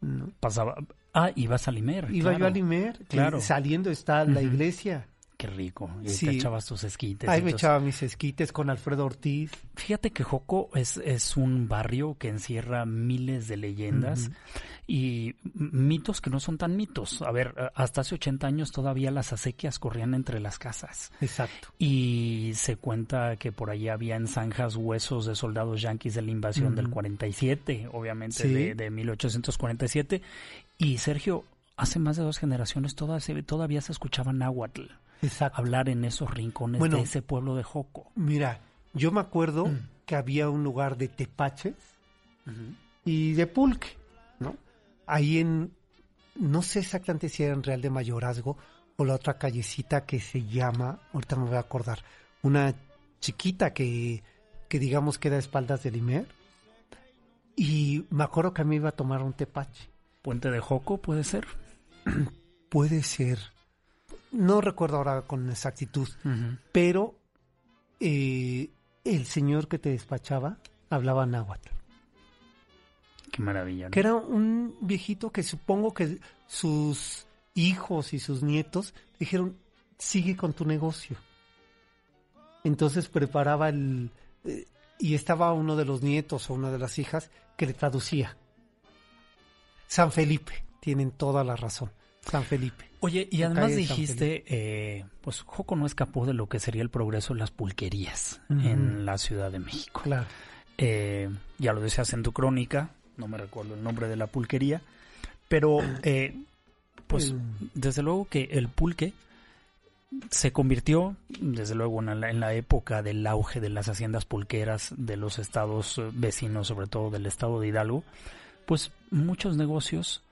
¿no? Pasaba. Ah, ibas a Limer. Iba claro. yo a Limer, que Claro. saliendo está la iglesia. Qué rico. Y Sí. te echabas tus esquites. Ahí me echaba mis esquites con Alfredo Ortiz. Fíjate que Joco es, es un barrio que encierra miles de leyendas y mitos que no son tan mitos. A ver, eh, hasta hace 80 años todavía las acequias corrían entre las casas. Exacto. Y se cuenta que por allí había en zanjas huesos de soldados yanquis de la invasión del Ujú. 47, obviamente Sí. de, de 1847. Y Sergio, hace más de dos generaciones toda- se- todavía se escuchaba náhuatl Exacto. hablar en esos rincones Bueno. de ese pueblo de Joco. Mira, yo me acuerdo Mm. que había un lugar de tepaches y de pulque, ¿no? ahí en, no sé exactamente si era en Real de Mayorazgo o la otra callecita que se llama, ahorita me voy a acordar, una chiquita que, que digamos queda a espaldas del Imer. Y me acuerdo que a mí iba a tomar un tepache. Puente de Joco puede ser. Puede ser. No recuerdo ahora con exactitud, pero eh, el señor que te despachaba hablaba náhuatl. Qué maravilla. ¿no? Que era un viejito que supongo que sus hijos y sus nietos dijeron, sigue con tu negocio. Entonces preparaba el... eh, y estaba uno de los nietos o una de las hijas que le traducía. San Felipe, tienen toda la razón. San Felipe. Oye, y además dijiste, eh, pues Joco no escapó de lo que sería el progreso de las pulquerías en la Ciudad de México. Claro. Eh, ya lo decías en tu crónica, no me recuerdo el nombre de la pulquería, pero eh, pues desde luego que el pulque se convirtió, desde luego, en la, en la época del auge de las haciendas pulqueras de los estados eh, vecinos, sobre todo del estado de Hidalgo, pues muchos negocios,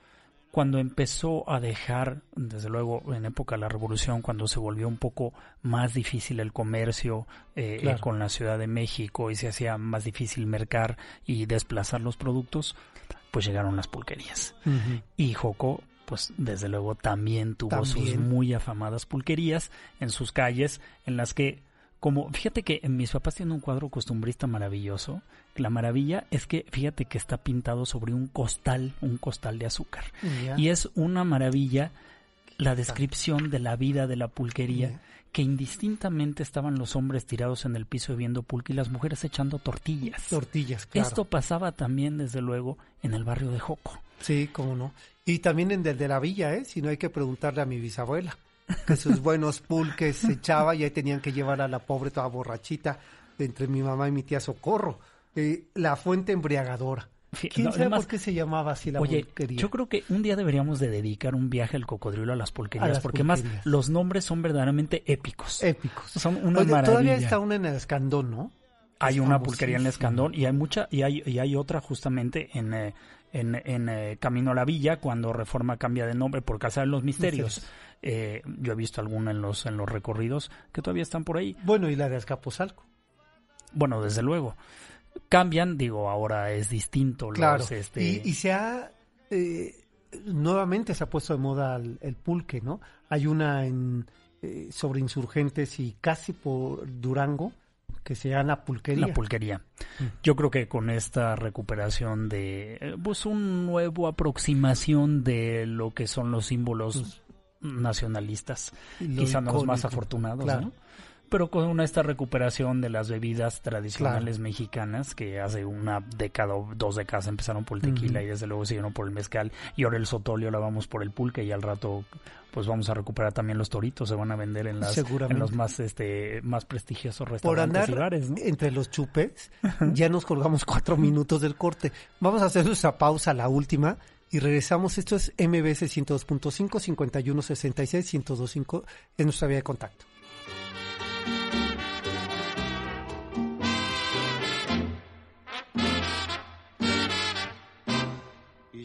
cuando empezó a dejar, desde luego, en época de la revolución, cuando se volvió un poco más difícil el comercio eh, Claro. eh, con la Ciudad de México y se hacía más difícil mercar y desplazar los productos, pues llegaron las pulquerías. Y Joco, pues desde luego también tuvo sus muy afamadas pulquerías en sus calles, en las que, como, fíjate que mis papás tienen un cuadro costumbrista maravilloso. La maravilla es que, fíjate que está pintado sobre un costal, un costal de azúcar. Y es una maravilla la descripción de la vida de la pulquería, que indistintamente estaban los hombres tirados en el piso bebiendo pulque y las mujeres echando tortillas. Tortillas, claro. Esto pasaba también, desde luego, en el barrio de Joco. Sí, cómo no. Y también en el de la villa, ¿eh? Si no hay que preguntarle a mi bisabuela. Que sus buenos pulques se echaba y ahí tenían que llevar a la pobre toda borrachita de entre mi mamá y mi tía Socorro. Eh, la fuente embriagadora. ¿Quién no, sabe además- por qué se llamaba así la Oye, pulquería? yo creo que un día deberíamos de dedicar un viaje al cocodrilo a las pulquerías, A las porque más los nombres son verdaderamente épicos. Épicos. Son una Oye, maravilla. todavía está una en el escandón, ¿no? Hay una pulquería en el. Escandón y hay mucha y hay, y hay otra justamente en, eh, en, en, eh, Camino a la Villa cuando Reforma cambia de nombre por Casa de los Misterios. Eh, yo he visto alguna en los en los recorridos que todavía están por ahí. Bueno, y la de Azcapotzalco. Bueno, desde luego. Cambian, digo, ahora es distinto. los, Claro. este, Y, y se ha... eh, nuevamente se ha puesto de moda el, el pulque, ¿no? Hay una en eh, sobre insurgentes y casi por Durango que se llama la pulquería. La pulquería. Mm. Yo creo que con esta recuperación de, eh, pues, un nuevo aproximación de lo que son los símbolos nacionalistas, Y lo quizá no los más afortunados, Claro. ¿no? Pero con una, esta recuperación de las bebidas tradicionales mexicanas, que hace una década o dos décadas empezaron por el tequila y desde luego siguieron por el mezcal, y ahora el sotolio la vamos por el pulque y al rato pues vamos a recuperar también los toritos, se van a vender en, las, en los más este más prestigiosos Por restaurantes andar y bares, ¿no? entre los chupes, ya nos colgamos cuatro minutos del corte. Vamos a hacer nuestra pausa, la última, y regresamos. Esto es MBS 102.5, 5166, 1025, es nuestra vía de contacto.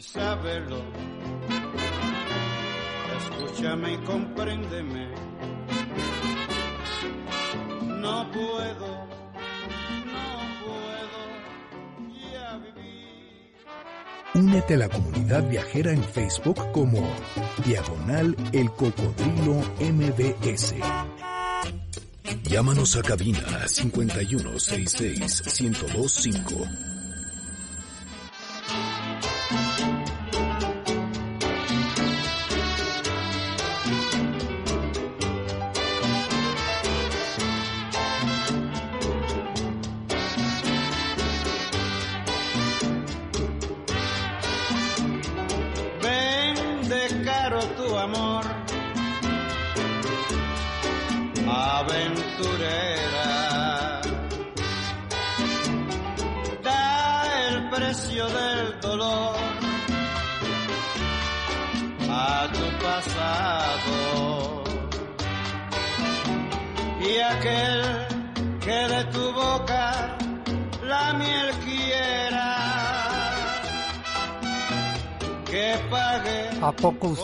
Isabelo, escúchame y compréndeme. No puedo, no puedo ya vivir. Únete a la comunidad viajera en Facebook como Diagonal El Cocodrilo MBS. Llámanos a cabina 5166 1025.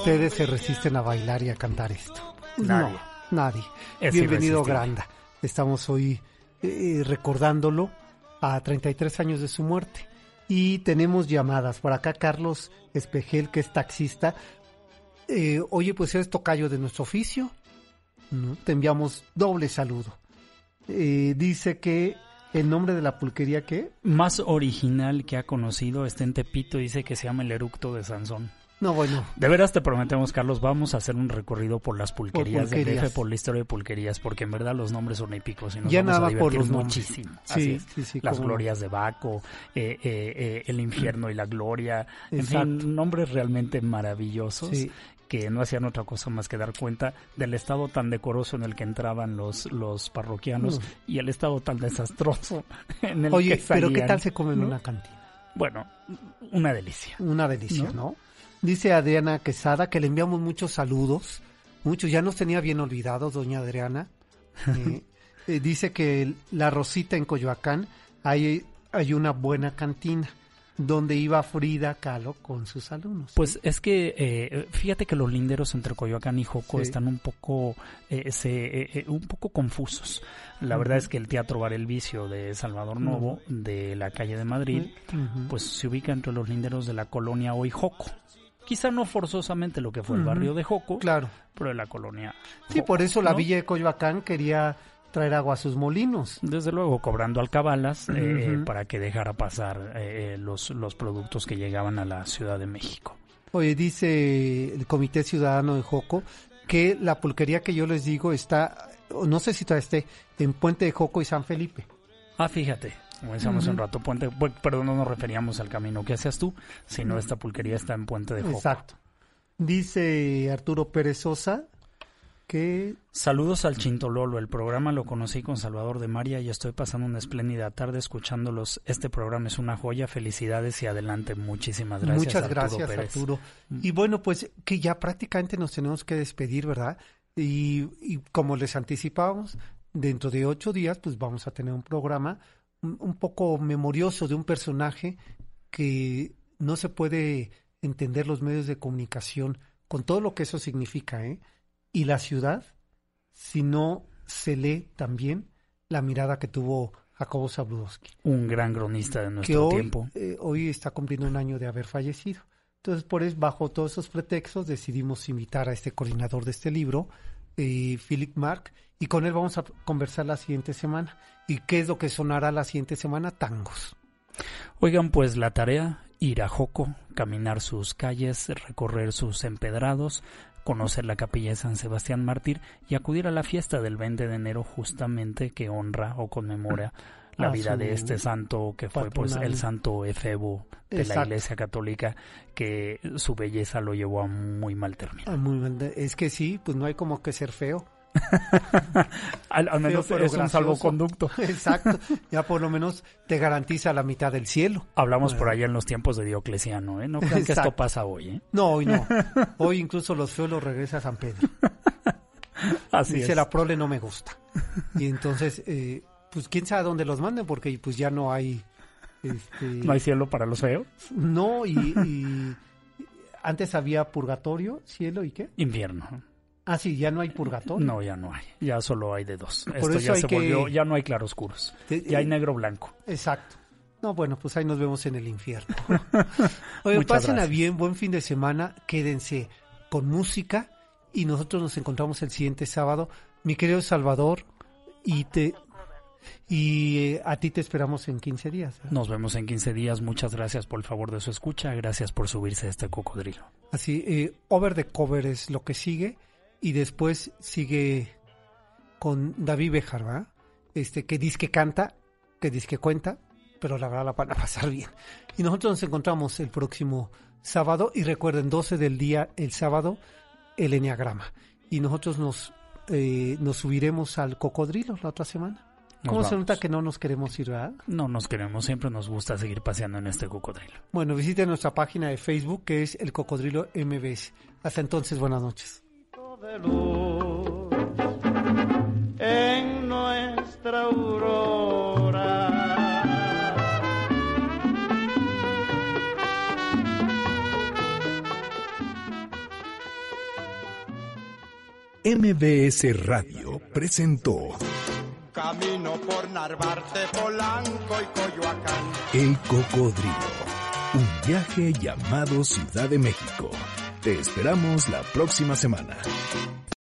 Ustedes se resisten a bailar y a cantar esto? Nadie. No, nadie. Es Bienvenido. Granda. Estamos hoy eh, recordándolo a 33 años de su muerte. Y tenemos llamadas. Por acá Carlos Espejel, que es taxista. Eh, oye, pues eres tocayo de nuestro oficio. ¿no? Te enviamos doble saludo. Eh, dice que el nombre de la pulquería, ¿qué? Más original que ha conocido está en Tepito, dice que se llama el eructo de Sansón. No, bueno, De veras te prometemos, Carlos, vamos a hacer un recorrido por las pulquerías. DF, por la historia de pulquerías, porque en verdad los nombres son épicos y nos Ya vamos nada a por divertir los nombres. muchísimo. Sí, sí, sí, las glorias de Baco, eh, eh, eh, el infierno y la gloria, en Exacto. fin, nombres realmente maravillosos. Que no hacían otra cosa más que dar cuenta del estado tan decoroso en el que entraban los, los parroquianos y el estado tan desastroso en el oye, que pero ¿qué salían, tal se come en ¿no? una cantina? Bueno, una delicia. Una delicia, ¿No? ¿no? Dice Adriana Quesada que le enviamos muchos saludos. Muchos, ya nos tenía bien olvidados, doña Adriana. Eh, eh, dice que la Rosita en Coyoacán hay, hay una buena cantina donde iba Frida Kahlo con sus alumnos. Pues es que eh, fíjate que los linderos entre Coyoacán y Joco Sí. están un poco eh, se, eh, eh, un poco confusos. La verdad es que el Teatro Bar El Vicio de Salvador Novo de la calle de Madrid pues se ubica entre los linderos de la colonia hoy Joco. Quizá no forzosamente lo que fue el barrio de Joco, claro. pero de la colonia. Sí, por eso la villa de Coyoacán quería traer agua a sus molinos. Desde luego, cobrando alcabalas eh, para que dejara pasar eh, los, los productos que llegaban a la Ciudad de México. Oye, dice el Comité Ciudadano de Joco que la pulquería que yo les digo está, no sé si todavía esté, en Puente de Joco y San Felipe. Ah, fíjate, como decíamos Ujú. un rato, Puente, pu- pero no nos referíamos al camino que hacías tú, sino esta pulquería está en Puente de Joco. Exacto. Dice Arturo Pérez Sosa que Saludos al Chintololo, el programa lo conocí con Salvador de María y estoy pasando una espléndida tarde escuchándolos. Este programa es una joya, felicidades y adelante. Muchísimas gracias. muchas Arturo gracias Pérez. Arturo. Y bueno, pues que ya prácticamente nos tenemos que despedir, ¿verdad? Y, y como les anticipábamos, dentro de ocho días pues vamos a tener un programa un, poco memorioso de un personaje que no se puede entender los medios de comunicación con todo lo que eso significa, ¿eh? Y la ciudad, si no se lee también la mirada que tuvo Jacobo Zabludowski Un gran cronista de que nuestro hoy, tiempo. eh, hoy está cumpliendo un año de haber fallecido. Entonces, por eso, bajo todos esos pretextos, decidimos invitar a este coordinador de este libro, eh, Philip Mark, y con él vamos a conversar la siguiente semana. ¿Y qué es lo que sonará la siguiente semana? Tangos. Oigan, pues la tarea, ir a Joco, caminar sus calles, recorrer sus empedrados, conocer la capilla de San Sebastián Mártir y acudir a la fiesta del 20 de enero justamente que honra o conmemora la vida su de este santo que fue pues el santo Efebo de la. Iglesia Católica que su belleza lo llevó a muy mal término. Ah, muy bien. Es que sí, pues no hay como que ser feo. Al, al menos es un salvoconducto. Exacto. Ya por lo menos te garantiza la mitad del cielo. Hablamos por allá en los tiempos de Diocleciano, ¿eh? No crean que esto pasa hoy, ¿eh? No, hoy no. Hoy incluso los feos los regresa a San Pedro. Así Dice es. la prole no me gusta. Y entonces, eh, pues quién sabe dónde los manden porque pues ya no hay... Este, ¿No hay cielo para los feos? no, y, y antes había purgatorio, cielo y qué. Infierno. Ah, sí, ya no hay purgatorio. No, ya no hay. Ya solo hay de dos. Por Esto eso ya se que- volvió, ya no hay claroscuros. Te- Ya hay eh, negro blanco. Exacto. No, bueno, pues ahí nos vemos en el infierno. Oye, pasen a bien, buen fin de semana, quédense con música y nosotros nos encontramos el siguiente sábado. Mi querido Salvador, y te y eh, a ti te esperamos en 15 días. Nos vemos en 15 días. Muchas gracias por el favor de su escucha. Gracias por subirse a este cocodrilo. Así, eh, over the cover es lo que sigue y después sigue con David Bejar, ¿verdad? Este, que dice que canta, que dice que cuenta, pero la verdad la van a pasar bien. Y nosotros nos encontramos el próximo sábado y recuerden, 12 del día el sábado, el Enneagrama. Y nosotros nos, eh, nos subiremos al cocodrilo la otra semana. ¿Cómo se nota que no nos queremos ir, ¿verdad? No nos queremos, siempre nos gusta seguir paseando en este cocodrilo. Bueno, visiten nuestra página de Facebook que es El Cocodrilo MBS. Hasta entonces, buenas noches. De luz en nuestra aurora. MBS Radio presentó. Camino por Narvarte, Polanco y Coyoacán. El Cocodrilo. Un viaje llamado Ciudad de México. Te esperamos la próxima semana.